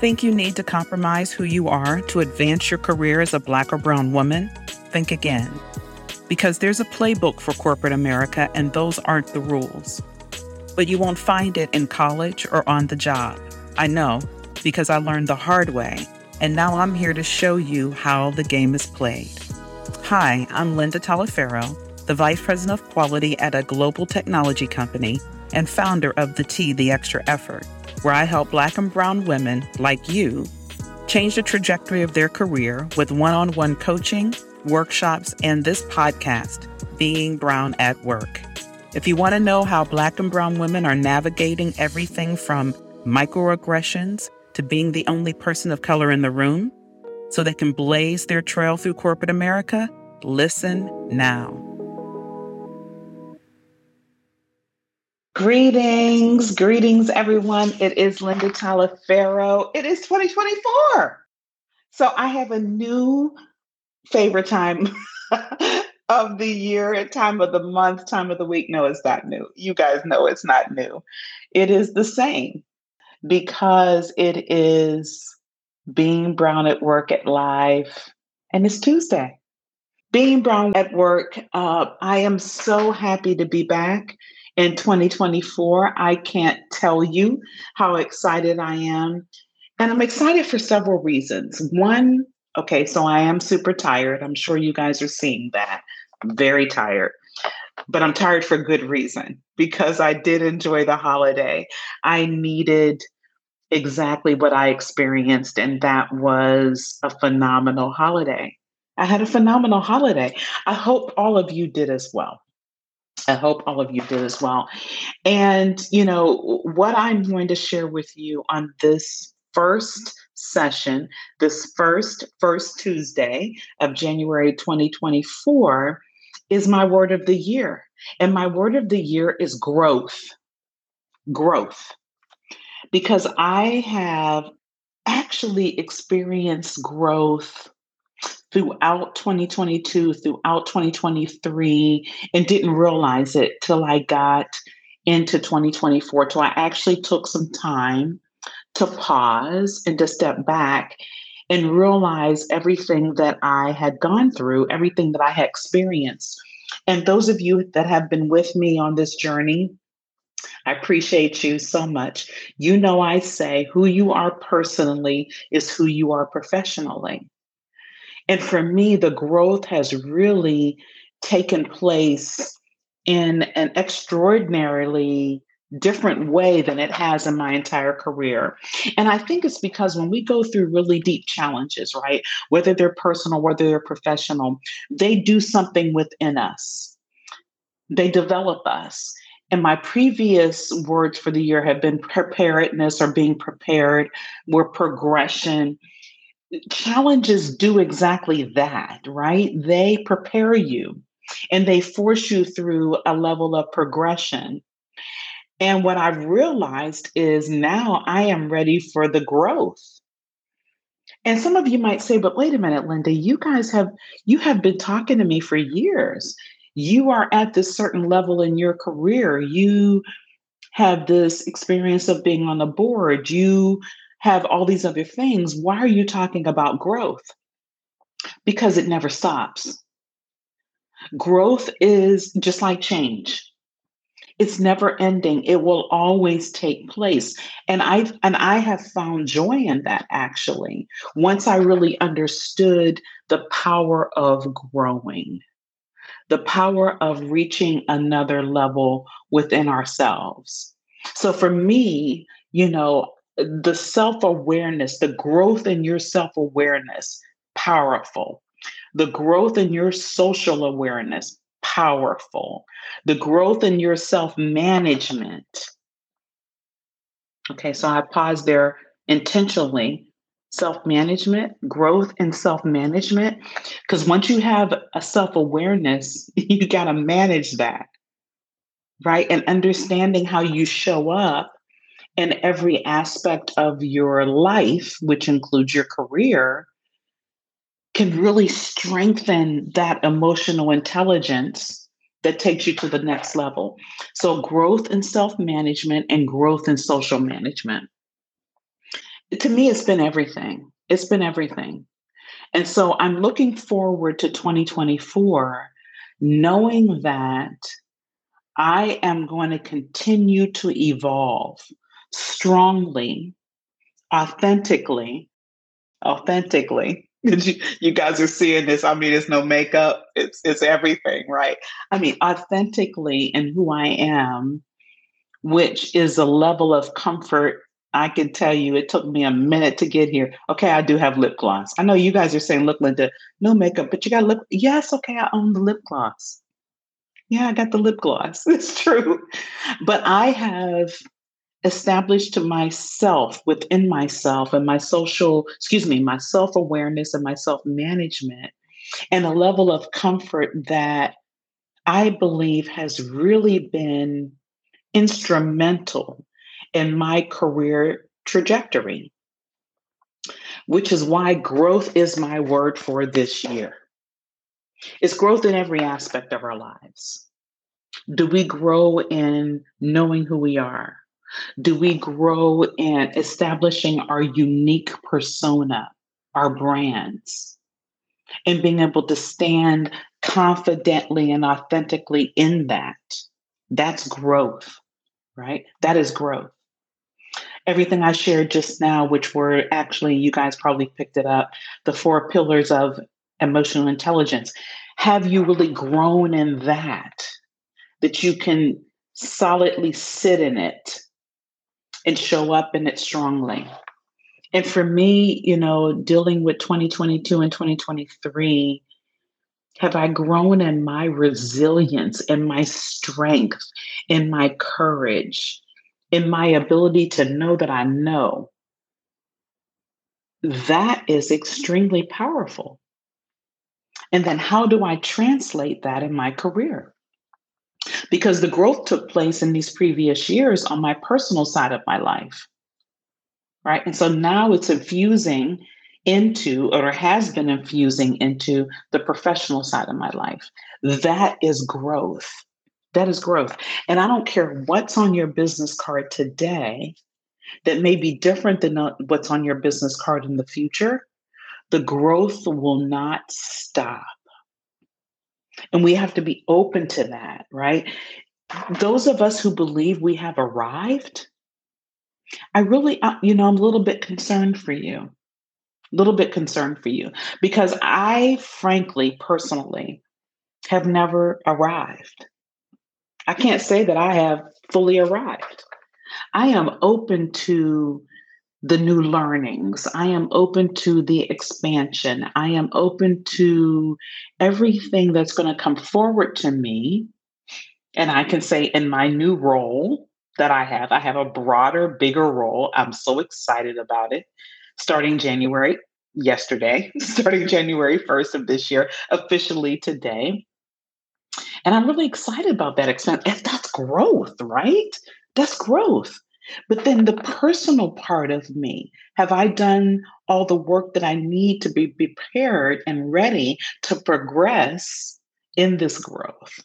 Think you need to compromise who you are to advance your career as a Black or Brown woman? Think again. Because there's a playbook for corporate America, and those aren't the rules. But you won't find it in college or on the job. I know, because I learned the hard way, and now I'm here to show you how the game is played. Hi, I'm Linda Taliaferro, the Vice President of Quality at a global technology company and founder of The T, The Extra Effort, where I help Black and Brown women like you change the trajectory of their career with one on one coaching, workshops, and this podcast, Being Brown at Work. If you want to know how Black and Brown women are navigating everything from microaggressions to being the only person of color in the room so they can blaze their trail through corporate America, listen now. Greetings, greetings, everyone. It is Linda Taliaferro. It is 2024. So I have a new favorite time of the year, time of the month, time of the week. No, it's not new. You guys know it's not new. It is the same because it is being brown at work at live, and it's Tuesday. Being brown at work, uh, I am so happy to be back in 2024. I can't tell you how excited I am. And I'm excited for several reasons. One, okay, so I am super tired. I'm sure you guys are seeing that. I'm very tired. But I'm tired for good reason because I did enjoy the holiday. I needed exactly what I experienced, and that was a phenomenal holiday. I had a phenomenal holiday. I hope all of you did as well. I hope all of you did as well. And, you know, what I'm going to share with you on this first session, this first first Tuesday of January 2024 is my word of the year. And my word of the year is growth. Growth. Because I have actually experienced growth throughout 2022, throughout 2023, and didn't realize it till I got into 2024. till I actually took some time to pause and to step back and realize everything that I had gone through, everything that I had experienced. And those of you that have been with me on this journey, I appreciate you so much. You know, I say who you are personally is who you are professionally. And for me, the growth has really taken place in an extraordinarily different way than it has in my entire career. And I think it's because when we go through really deep challenges, right, whether they're personal, whether they're professional, they do something within us, they develop us. And my previous words for the year have been preparedness or being prepared, were progression, challenges do exactly that, right? They prepare you and they force you through a level of progression. And what I've realized is now I am ready for the growth. And some of you might say, but wait a minute, Linda, you guys have you have been talking to me for years. You are at this certain level in your career. You have this experience of being on the board. You have all these other things. Why are you talking about growth? Because it never stops. Growth is just like change. It's never ending. It will always take place. And I and I have found joy in that actually. Once I really understood the power of growing, the power of reaching another level within ourselves. So for me, you know, the self awareness, the growth in your self awareness, powerful. The growth in your social awareness, powerful. The growth in your self management. Okay, so I paused there intentionally. Self management, growth in self management. Because once you have a self awareness, you got to manage that, right? And understanding how you show up in every aspect of your life, which includes your career, can really strengthen that emotional intelligence that takes you to the next level. So, growth in self management and growth in social management. to me, it's been everything. It's been everything. And so I'm looking forward to 2024, knowing that I am going to continue to evolve strongly, authentically, authentically. You, guys are seeing this. I mean, it's no makeup. It's it's everything, right? I mean, authentically in who I am, which is a level of comfort I can tell you it took me a minute to get here. Okay, I do have lip gloss. I know you guys are saying, look, Linda, no makeup, but you got lip. Yes, okay, I own the lip gloss. Yeah, I got the lip gloss. It's true. But I have established to myself within myself and my social, excuse me, my self awareness and my self management and a level of comfort that I believe has really been instrumental in my career trajectory, which is why growth is my word for this year. It's growth in every aspect of our lives. Do we grow in knowing who we are? Do we grow in establishing our unique persona, our brands, and being able to stand confidently and authentically in that? That's growth, right? That is growth everything I shared just now, which were actually, you guys probably picked it up, the four pillars of emotional intelligence. Have you really grown in that? That you can solidly sit in it and show up in it strongly. And for me, you know, dealing with 2022 and 2023, have I grown in my resilience in my strength in my courage in my ability to know that I know, that is extremely powerful. And then how do I translate that in my career? Because the growth took place in these previous years on my personal side of my life. Right. And so now it's infusing into, or has been infusing into the professional side of my life. That is growth. That is growth. And I don't care what's on your business card today that may be different than what's on your business card in the future. The growth will not stop. And we have to be open to that, right? Those of us who believe we have arrived, I really, uh, you know, I'm a little bit concerned for you. A little bit concerned for you because I, frankly, personally, have never arrived. I can't say that I have fully arrived. I am open to the new learnings. I am open to the expansion. I am open to everything that's going to come forward to me. And I can say in my new role that I have, I have a broader, bigger role. I'm so excited about it. Starting January, yesterday, starting January 1st of this year, officially today. And I'm really excited about that. And that's growth, right? That's growth. But then the personal part of me, have I done all the work that I need to be prepared and ready to progress in this growth?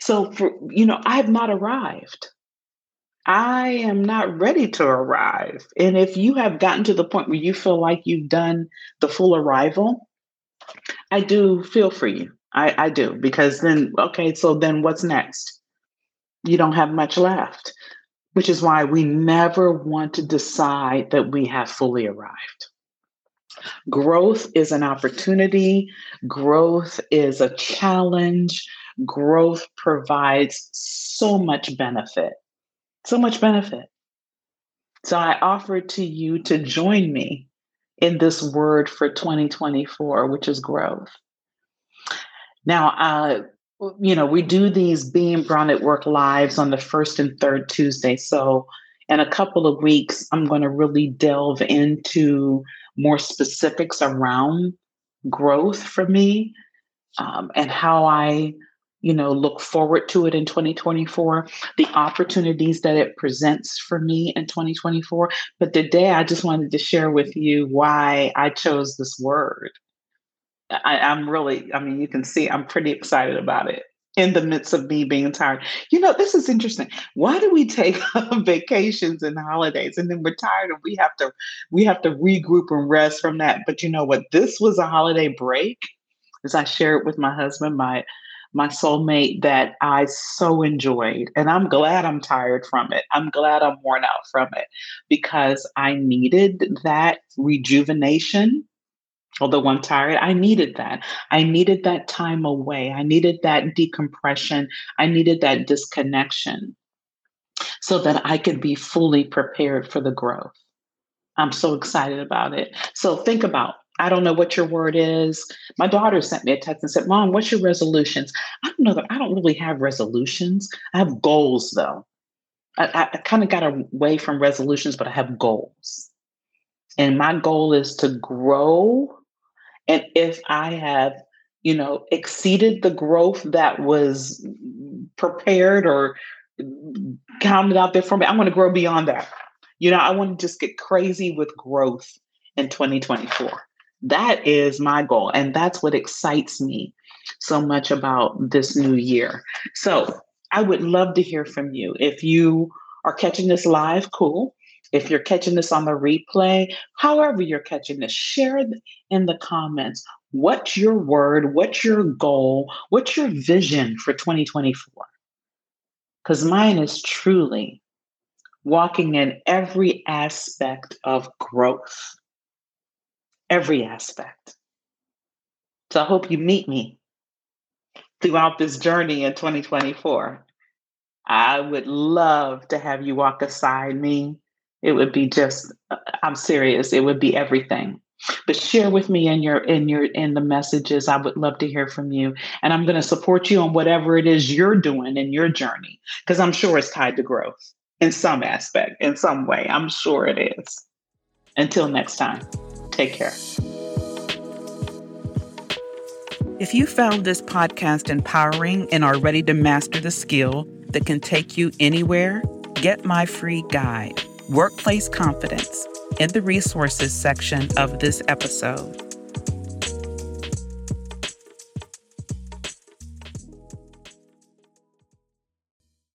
So for you know, I have not arrived. I am not ready to arrive. And if you have gotten to the point where you feel like you've done the full arrival, I do feel for you. I, I do because then okay, so then what's next? You don't have much left, which is why we never want to decide that we have fully arrived. Growth is an opportunity, growth is a challenge, growth provides so much benefit, so much benefit. So I offer to you to join me in this word for 2024, which is growth. Now, uh, you know, we do these Being Brown at Work lives on the first and third Tuesday. So, in a couple of weeks, I'm going to really delve into more specifics around growth for me um, and how I, you know, look forward to it in 2024, the opportunities that it presents for me in 2024. But today, I just wanted to share with you why I chose this word. I, I'm really, I mean, you can see I'm pretty excited about it. in the midst of me being tired. You know, this is interesting. Why do we take vacations and holidays and then we're tired and we have to we have to regroup and rest from that? But you know what? This was a holiday break. As I shared with my husband, my my soulmate that I so enjoyed. And I'm glad I'm tired from it. I'm glad I'm worn out from it because I needed that rejuvenation although I'm tired, I needed that. I needed that time away. I needed that decompression. I needed that disconnection so that I could be fully prepared for the growth. I'm so excited about it. So think about I don't know what your word is. My daughter sent me a text and said, Mom, what's your resolutions? I don't know that I don't really have resolutions. I have goals though. I, I kind of got away from resolutions, but I have goals. And my goal is to grow and if I have, you know, exceeded the growth that was prepared or counted out there for me, I want to grow beyond that. You know, I want to just get crazy with growth in 2024. That is my goal. And that's what excites me so much about this new year. So I would love to hear from you. If you are catching this live, cool. If you're catching this on the replay, however you're catching this, share in the comments what's your word, what's your goal, what's your vision for 2024? Because mine is truly walking in every aspect of growth, every aspect. So I hope you meet me throughout this journey in 2024. I would love to have you walk beside me it would be just i'm serious it would be everything. But share with me in your in your in the messages i would love to hear from you. And i'm going to support you on whatever it is you're doing in your journey because i'm sure it's tied to growth in some aspect in some way i'm sure it is. Until next time take care. If you found this podcast empowering and are ready to master the skill that can take you anywhere get my free guide Workplace Confidence in the resources section of this episode.